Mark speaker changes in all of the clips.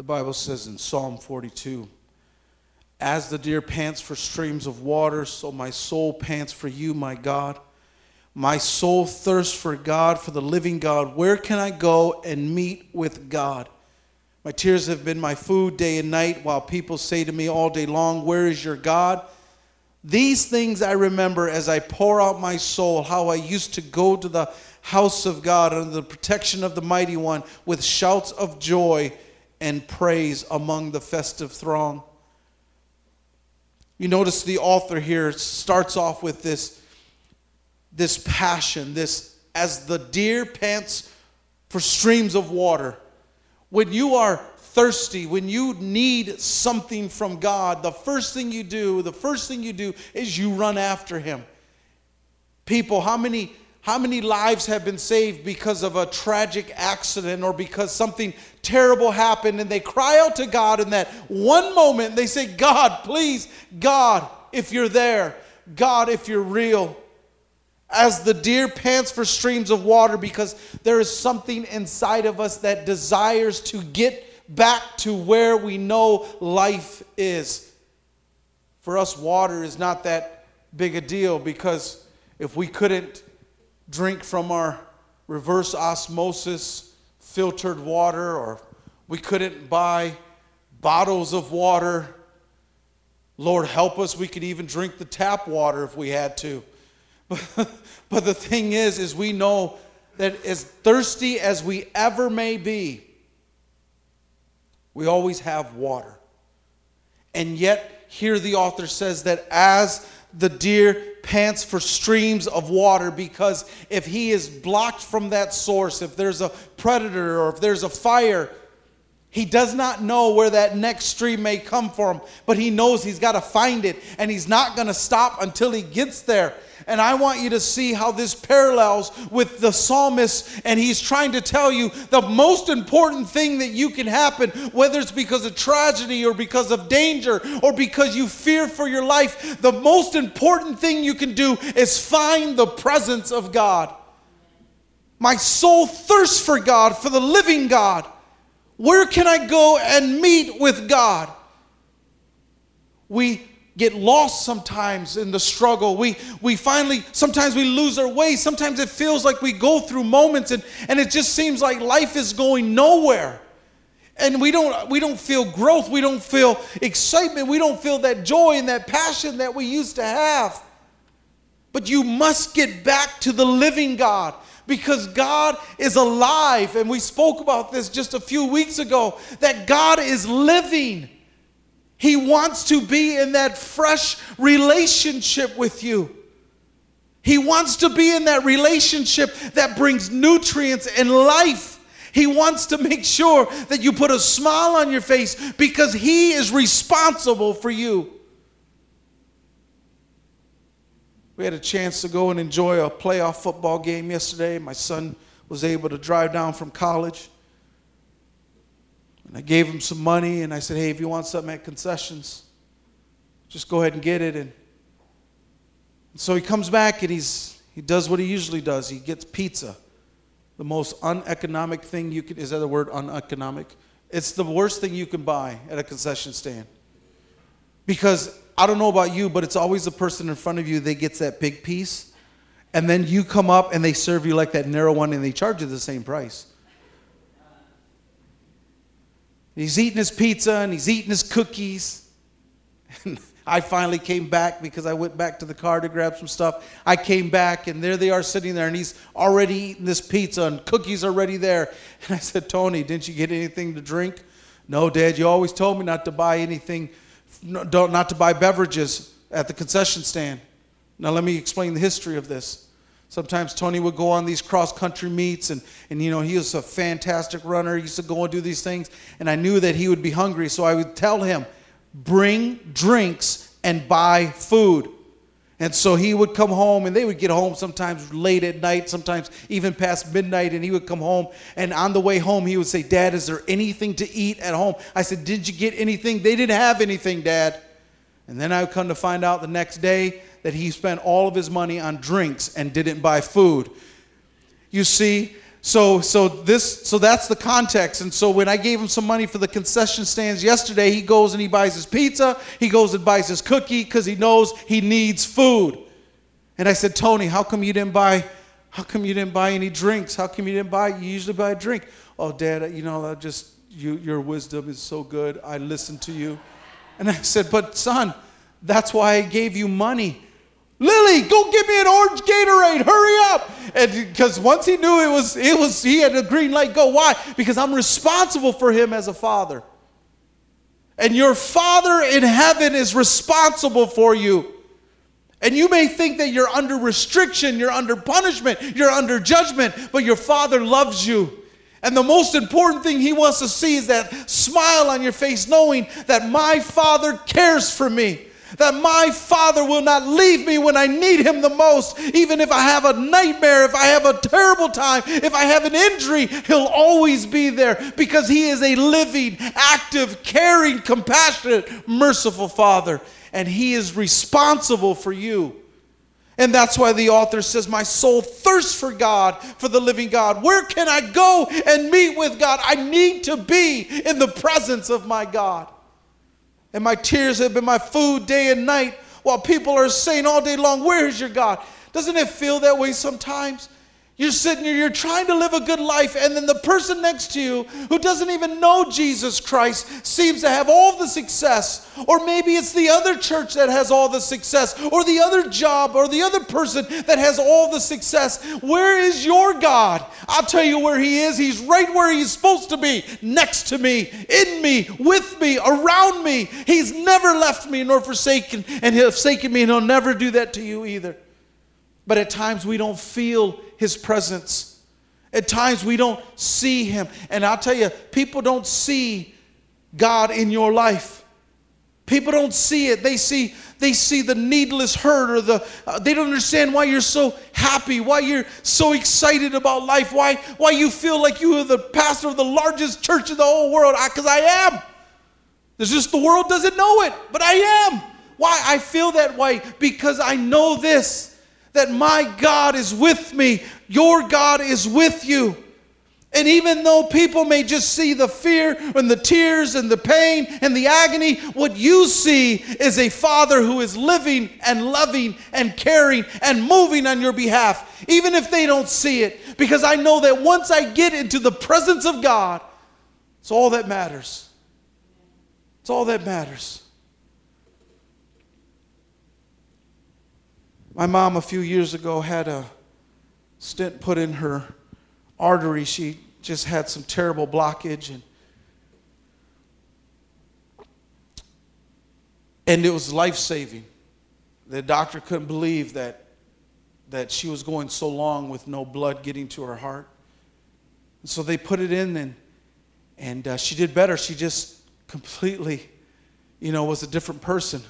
Speaker 1: The Bible says in Psalm 42 As the deer pants for streams of water, so my soul pants for you, my God. My soul thirsts for God, for the living God. Where can I go and meet with God? My tears have been my food day and night, while people say to me all day long, Where is your God? These things I remember as I pour out my soul, how I used to go to the house of God under the protection of the mighty one with shouts of joy and praise among the festive throng. You notice the author here starts off with this, this passion, this as the deer pants for streams of water. When you are thirsty, when you need something from God, the first thing you do, the first thing you do is you run after Him. People, how many how many lives have been saved because of a tragic accident or because something terrible happened and they cry out to God in that one moment they say, God, please, God, if you're there, God, if you're real. As the deer pants for streams of water because there is something inside of us that desires to get back to where we know life is. For us, water is not that big a deal because if we couldn't drink from our reverse osmosis filtered water, or we couldn't buy bottles of water. Lord, help us, we could even drink the tap water if we had to. but but the thing is, is we know that as thirsty as we ever may be, we always have water. And yet, here the author says that as the deer pants for streams of water because if he is blocked from that source, if there's a predator or if there's a fire, he does not know where that next stream may come from, but he knows he's got to find it and he's not going to stop until he gets there. And I want you to see how this parallels with the psalmist, and he's trying to tell you the most important thing that you can happen, whether it's because of tragedy or because of danger or because you fear for your life, the most important thing you can do is find the presence of God. My soul thirsts for God, for the living God. Where can I go and meet with God? We get lost sometimes in the struggle. We, we finally, sometimes we lose our way. Sometimes it feels like we go through moments and, and it just seems like life is going nowhere. And we don't, we don't feel growth. We don't feel excitement. We don't feel that joy and that passion that we used to have. But you must get back to the living God because God is alive. And we spoke about this just a few weeks ago that God is living. He wants to be in that fresh relationship with you. He wants to be in that relationship that brings nutrients and life. He wants to make sure that you put a smile on your face because He is responsible for you. We had a chance to go and enjoy a playoff football game yesterday. My son was able to drive down from college. And I gave him some money and I said, hey, if you want something at concessions, just go ahead and get it. And so he comes back and he's, he does what he usually does. He gets pizza. The most uneconomic thing you can, is that the word uneconomic? It's the worst thing you can buy at a concession stand. Because I don't know about you, but it's always the person in front of you that gets that big piece. And then you come up and they serve you like that narrow one and they charge you the same price. He's eating his pizza and he's eating his cookies. And I finally came back because I went back to the car to grab some stuff. I came back and there they are sitting there and he's already eating this pizza and cookies are already there. And I said, Tony, didn't you get anything to drink? No, Dad, you always told me not to buy anything not to buy beverages at the concession stand. Now, let me explain the history of this. Sometimes Tony would go on these cross country meets, and, and you know, he was a fantastic runner. He used to go and do these things, and I knew that he would be hungry, so I would tell him, bring drinks and buy food. And so he would come home, and they would get home sometimes late at night, sometimes even past midnight, and he would come home. And on the way home, he would say, Dad, is there anything to eat at home? I said, Did you get anything? They didn't have anything, Dad. And then I come to find out the next day that he spent all of his money on drinks and didn't buy food. You see, so so this so that's the context. And so when i gave him some money for the concession stands yesterday he goes and he buys his pizza. He goes and buys his cookie because he knows he needs food. And i said tony how come you didn't buy how come you didn't buy any drinks? How come you didn't buy you usually buy a drink? Oh dad you know i just you, your wisdom is so good. I listen to you and i said but son that's why i gave you money Lily, go get me an orange Gatorade. Hurry up. And because once he knew it was, it was, he had a green light go. Why? Because I'm responsible for him as a father. And your father in heaven is responsible for you. And you may think that you're under restriction, you're under punishment, you're under judgment, but your father loves you. And the most important thing he wants to see is that smile on your face, knowing that my father cares for me that my Father will not leave me when I need Him the most. Even if I have a nightmare, if I have a terrible time, if I have an injury, He'll always be there because He is a living, active, caring, compassionate, merciful Father. And He is responsible for you. And that's why the author says, My soul thirsts for God, for the living God. Where can I go and meet with God? I need to be in the presence of my God. And my tears have been my food day and night while people are saying all day long, Where is your God? Doesn't it feel that way sometimes? You're sitting here, you're trying to live a good life, and then the person next to you who doesn't even know Jesus Christ seems to have all the success. Or maybe it's the other church that has all the success, or the other job, or the other person that has all the success. Where is your God? I'll tell you where He is. He's right where He's supposed to be next to me, in me, with me, around me. He's never left me nor forsaken, and He'll forsaken me, and He'll never do that to you either. But at times we don't feel his presence. At times we don't see him. And I'll tell you, people don't see God in your life. People don't see it. They see they see the needless hurt or the uh, they don't understand why you're so happy, why you're so excited about life, why why you feel like you are the pastor of the largest church in the whole world. Because I, I am. It's just the world doesn't know it, but I am. Why I feel that way because I know this that my God is with me, your God is with you. And even though people may just see the fear and the tears and the pain and the agony, what you see is a father who is living and loving and caring and moving on your behalf, even if they don't see it. Because I know that once I get into the presence of God, it's all that matters. It's all that matters. My mom, a few years ago, had a stent put in her artery. She just had some terrible blockage and and it was life-saving. The doctor couldn't believe that that she was going so long with no blood getting to her heart. And so they put it in and and uh, she did better. She just completely, you know, was a different person.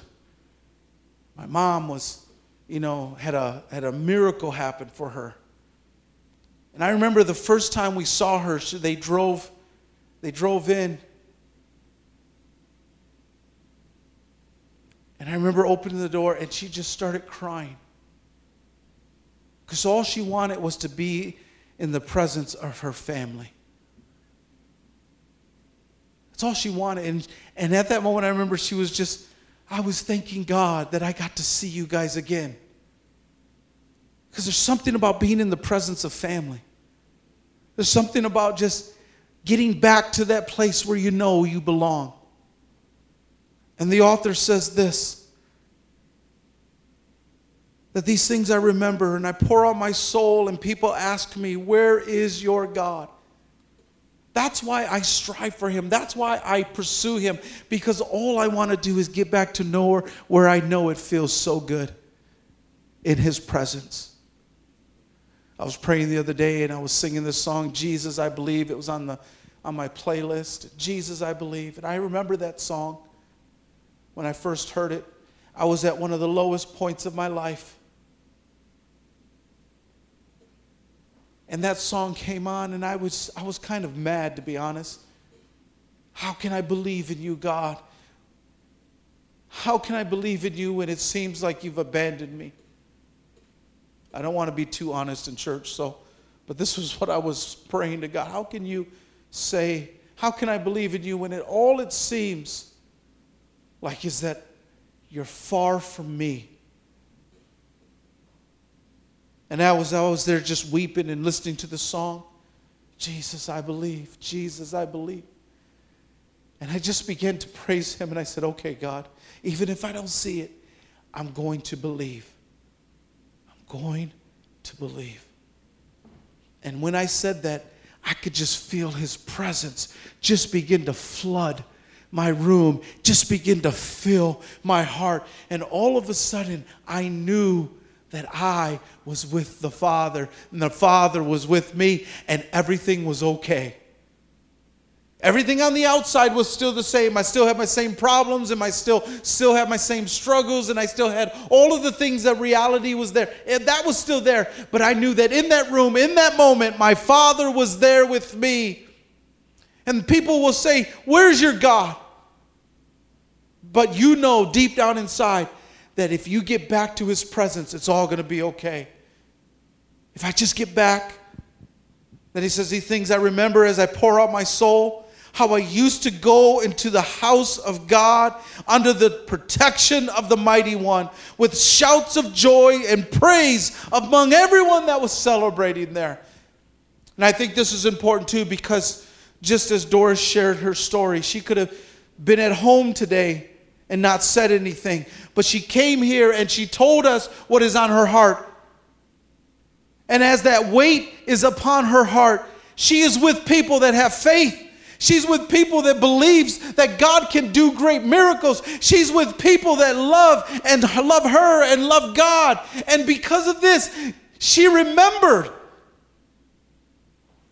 Speaker 1: My mom was you know, had a, had a miracle happen for her. And I remember the first time we saw her, they drove, they drove in. And I remember opening the door and she just started crying. Because all she wanted was to be in the presence of her family. That's all she wanted. And, and at that moment, I remember she was just I was thanking God that I got to see you guys again. Because there's something about being in the presence of family. There's something about just getting back to that place where you know you belong. And the author says this that these things I remember, and I pour out my soul, and people ask me, Where is your God? That's why I strive for him. That's why I pursue him because all I want to do is get back to nowhere where I know it feels so good in his presence. I was praying the other day and I was singing this song, Jesus, I Believe. It was on, the, on my playlist, Jesus, I Believe. And I remember that song when I first heard it. I was at one of the lowest points of my life. And that song came on and I was I was kind of mad to be honest. How can I believe in you, God? How can I believe in you when it seems like you've abandoned me? I don't want to be too honest in church, so But this was what I was praying to God. How can you say, how can I believe in you when it all it seems like is that you're far from me? And I was, I was there just weeping and listening to the song. Jesus, I believe. Jesus, I believe. And I just began to praise him and I said, okay, God, even if I don't see it, I'm going to believe. I'm going to believe. And when I said that, I could just feel his presence just begin to flood my room, just begin to fill my heart. And all of a sudden, I knew that I was with the Father, and the Father was with me, and everything was okay. Everything on the outside was still the same. I still had my same problems and I still still had my same struggles and I still had all of the things that reality was there. And that was still there. But I knew that in that room, in that moment, my father was there with me. And people will say, "Where's your God?" But you know deep down inside that if you get back to his presence, it's all going to be okay. If I just get back, then he says, These things I remember as I pour out my soul, how I used to go into the house of God under the protection of the mighty one with shouts of joy and praise among everyone that was celebrating there. And I think this is important too because just as Doris shared her story, she could have been at home today and not said anything. But she came here and she told us what is on her heart. And as that weight is upon her heart, she is with people that have faith. She's with people that believes that God can do great miracles. She's with people that love and love her and love God. And because of this, she remembered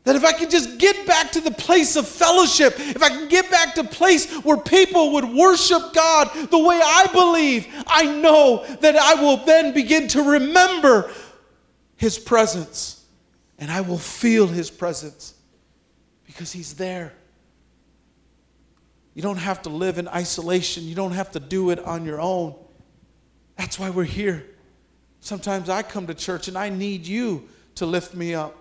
Speaker 1: that if I could just get back to the place of fellowship, if I can get back to place where people would worship God the way I believe, I know that I will then begin to remember His presence and I will feel His presence because He's there. You don't have to live in isolation, you don't have to do it on your own. That's why we're here. Sometimes I come to church and I need you to lift me up.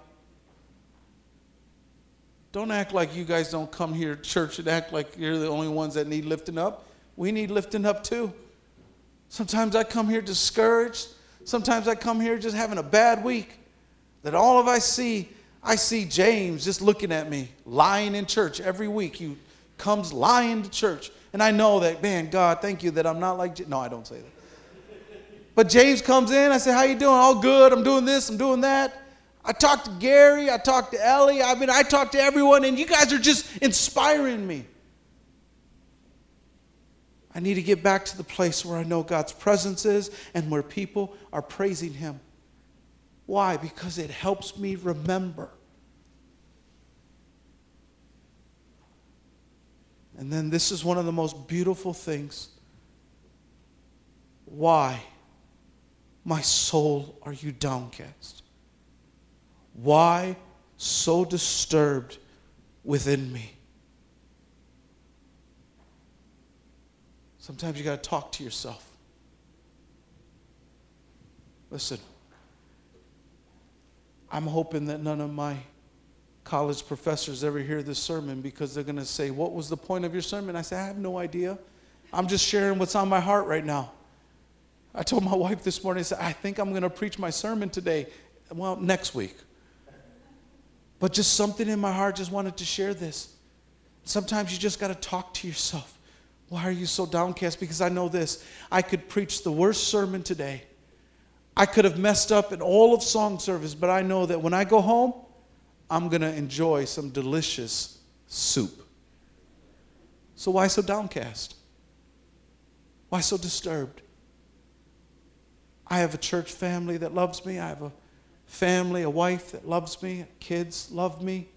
Speaker 1: Don't act like you guys don't come here to church and act like you're the only ones that need lifting up. We need lifting up too. Sometimes I come here discouraged. Sometimes I come here just having a bad week. That all of I see, I see James just looking at me, lying in church every week. He comes lying to church. And I know that, man, God, thank you that I'm not like, no, I don't say that. But James comes in, I say, how you doing? All good, I'm doing this, I'm doing that. I talked to Gary, I talked to Ellie, I mean, I talked to everyone, and you guys are just inspiring me. I need to get back to the place where I know God's presence is and where people are praising Him. Why? Because it helps me remember. And then this is one of the most beautiful things. Why, my soul, are you downcast? Why so disturbed within me? Sometimes you got to talk to yourself. Listen, I'm hoping that none of my college professors ever hear this sermon because they're going to say, What was the point of your sermon? I say, I have no idea. I'm just sharing what's on my heart right now. I told my wife this morning, I said, I think I'm going to preach my sermon today. Well, next week. But just something in my heart just wanted to share this. Sometimes you just got to talk to yourself. Why are you so downcast? Because I know this. I could preach the worst sermon today. I could have messed up in all of song service, but I know that when I go home, I'm going to enjoy some delicious soup. So why so downcast? Why so disturbed? I have a church family that loves me. I have a family, a wife that loves me, kids love me.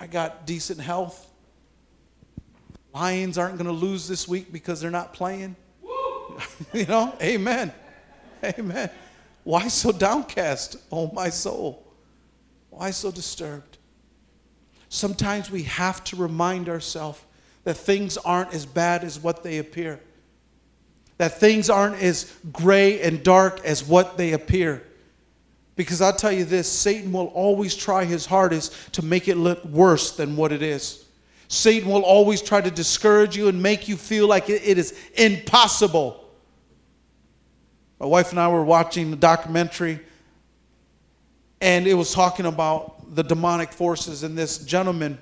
Speaker 1: I got decent health. Lions aren't going to lose this week because they're not playing. you know, amen. Amen. Why so downcast, oh my soul? Why so disturbed? Sometimes we have to remind ourselves that things aren't as bad as what they appear. That things aren't as gray and dark as what they appear. Because I'll tell you this Satan will always try his hardest to make it look worse than what it is. Satan will always try to discourage you and make you feel like it, is impossible. My wife and I were watching the documentary, and it was talking about the demonic forces, and this gentleman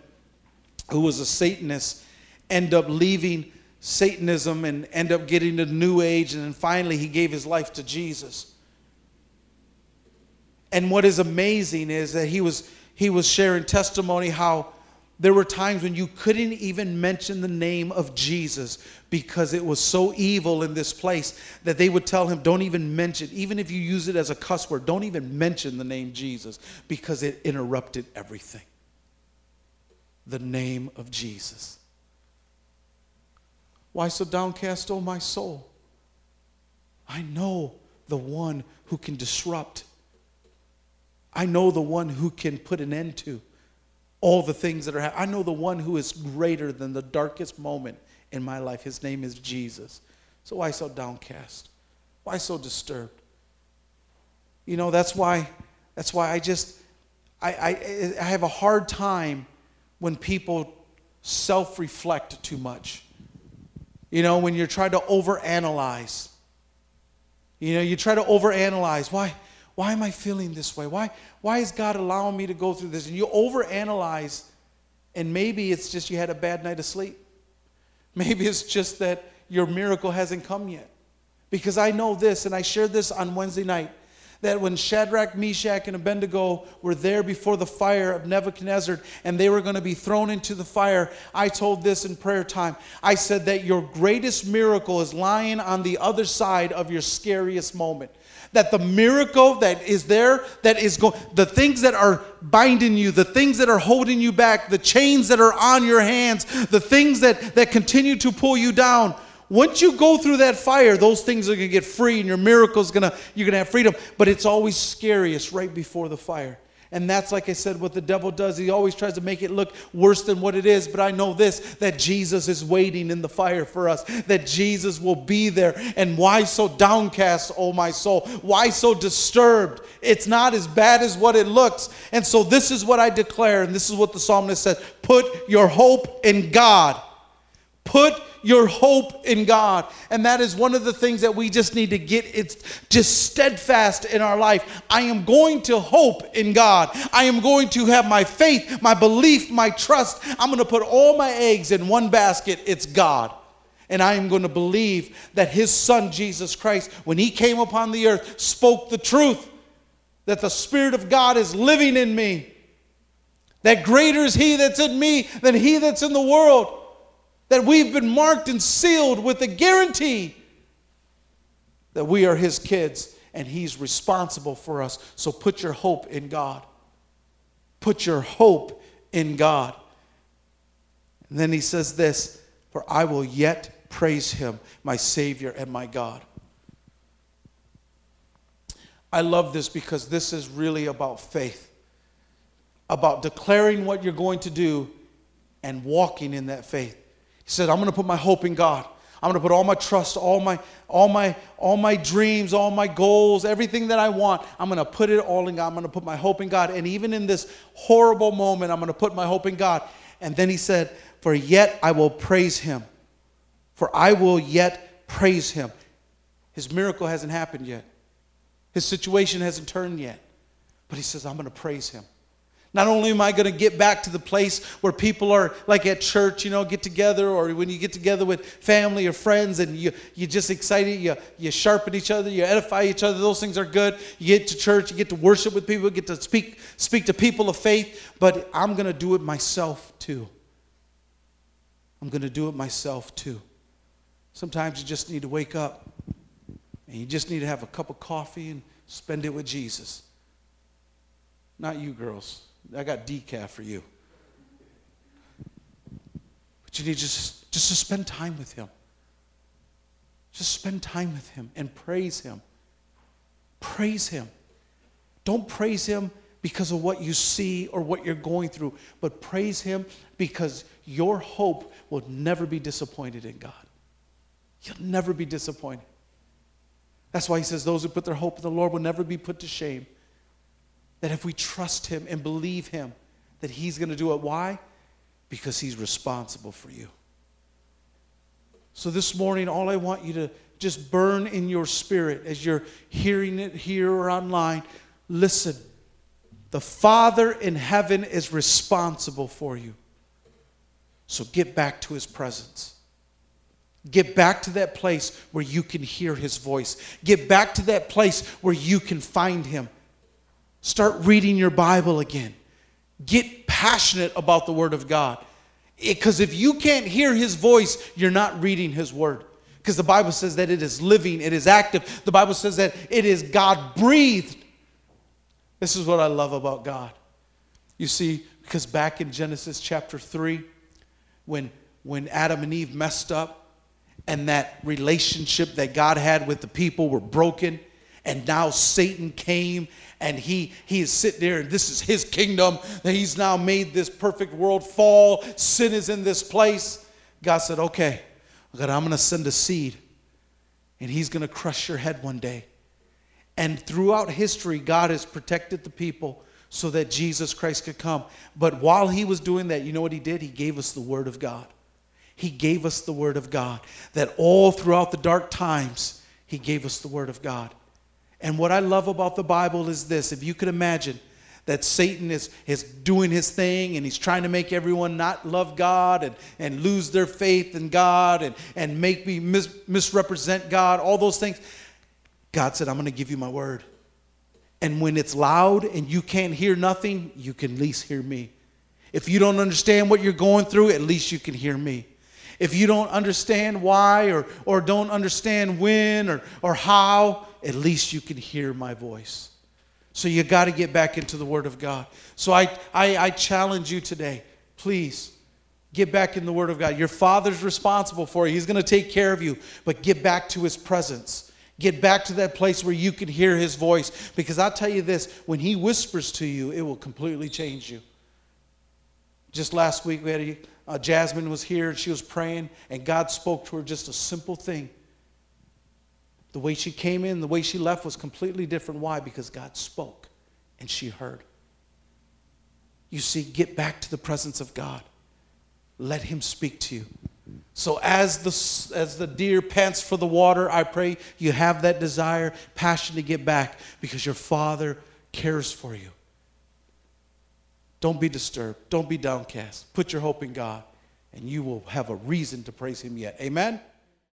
Speaker 1: who was a Satanist end up leaving Satanism and end up getting the New Age, and then finally he gave his life to Jesus. And what is amazing is that he was he was sharing testimony how there were times when you couldn't even mention the name of Jesus because it was so evil in this place that they would tell him, Don't even mention, even if you use it as a cuss word, don't even mention the name Jesus because it interrupted everything. The name of Jesus. Why so downcast, O oh my soul? I know the one who can disrupt I know the one who can put an end to all the things that are happening. I know the one who is greater than the darkest moment in my life. His name is Jesus. So why so downcast? Why so disturbed? You know, that's why that's why I just I, I, I have a hard time when people self-reflect too much. You know, when you're trying to overanalyze. You know, you try to overanalyze. Why? why am I feeling this way? Why, why is God allowing me to go through this? And you overanalyze, and maybe it's just you had a bad night of sleep. Maybe it's just that your miracle hasn't come yet. Because I know this, and I shared this on Wednesday night that when Shadrach, Meshach, and Abednego were there before the fire of Nebuchadnezzar and they were going to be thrown into the fire, I told this in prayer time. I said that your greatest miracle is lying on the other side of your scariest moment that the miracle that is there, that is going, the things that are binding you, the things that are holding you back, the chains that are on your hands, the things that, that continue to pull you down, once you go through that fire, those things are going to get free and your miracle is going to, you're going to have freedom. But it's always scariest right before the fire. And that's, like I said, what the devil does. He always tries to make it look worse than what it is. But I know this that Jesus is waiting in the fire for us, that Jesus will be there. And why so downcast, oh my soul? Why so disturbed? It's not as bad as what it looks. And so, this is what I declare, and this is what the psalmist says put your hope in God. Put your hope in God. And that is one of the things that we just need to get it's just steadfast in our life. I am going to hope in God. I am going to have my faith, my belief, my trust. I'm going to put all my eggs in one basket. It's God. And I am going to believe that his son Jesus Christ when he came upon the earth spoke the truth that the spirit of God is living in me. That greater is he that's in me than he that's in the world that we've been marked and sealed with the guarantee that we are His kids and He's responsible for us. So put your hope in God. Put your hope in God. And then He says this For I will yet praise Him, my Savior and my God. I love this because this is really about faith, about declaring what you're going to do and walking in that faith. He said, I'm going to put my hope in God. I'm going to put all my trust, all my, all my, all my dreams, all my goals, everything that I want. I'm going to put it all in God. I'm going to put my hope in God. And even in this horrible moment, I'm going to put my hope in God. And then he said, For yet I will praise him. For I will yet praise him. His miracle hasn't happened yet. His situation hasn't turned yet. But he says, I'm going to praise him. Not only am I going to get back to the place where people are like at church, you know, get together, or when you get together with family or friends and you, you just excited, you, you sharpen each other, you edify each other, those things are good. You get to church, you get to worship with people, you get to speak, speak to people of faith, but I'm going to do it myself too. I'm going to do it myself too. Sometimes you just need to wake up and you just need to have a cup of coffee and spend it with Jesus. Not you, girls. I got decaf for you. But you need just, just to spend time with Him. Just spend time with Him and praise Him. Praise Him. Don't praise Him because of what you see or what you're going through, but praise Him because your hope will never be disappointed in God. you'll never be disappointed. That's why he says those who put their hope in the Lord will never be put to shame. That if we trust him and believe him, that he's going to do it. Why? Because he's responsible for you. So this morning, all I want you to just burn in your spirit as you're hearing it here or online. Listen, the Father in heaven is responsible for you. So get back to his presence. Get back to that place where you can hear his voice. Get back to that place where you can find him. Start reading your Bible again. Get passionate about the Word of God. Because if you can't hear his voice, you're not reading his Word. Because the Bible says that it is living, it is active. The Bible says that it is God breathed. This is what I love about God. You see, because back in Genesis chapter 3, when, when Adam and Eve messed up, and that relationship that God had with the people were broken. And now Satan came and he, he is sitting there, and this is his kingdom that he's now made this perfect world fall. Sin is in this place. God said, Okay, God, I'm going to send a seed, and he's going to crush your head one day. And throughout history, God has protected the people so that Jesus Christ could come. But while he was doing that, you know what he did? He gave us the word of God. He gave us the Word of God. That all throughout the dark times, He gave us the Word of God. And what I love about the Bible is this if you could imagine that Satan is, is doing his thing and he's trying to make everyone not love God and, and lose their faith in God and, and make me mis- misrepresent God, all those things. God said, I'm going to give you my word. And when it's loud and you can't hear nothing, you can at least hear me. If you don't understand what you're going through, at least you can hear me. If you don't understand why or, or don't understand when or, or how, at least you can hear my voice. So you got to get back into the Word of God. So I, I, I challenge you today, please get back in the Word of God. Your Father's responsible for you, He's going to take care of you, but get back to His presence. Get back to that place where you can hear His voice. Because I'll tell you this when He whispers to you, it will completely change you. Just last week, we had a uh, Jasmine was here and she was praying, and God spoke to her just a simple thing. The way she came in, the way she left was completely different. Why? Because God spoke and she heard. You see, get back to the presence of God. Let Him speak to you. So, as the, as the deer pants for the water, I pray you have that desire, passion to get back because your Father cares for you. Don't be disturbed. Don't be downcast. Put your hope in God, and you will have a reason to praise Him yet. Amen?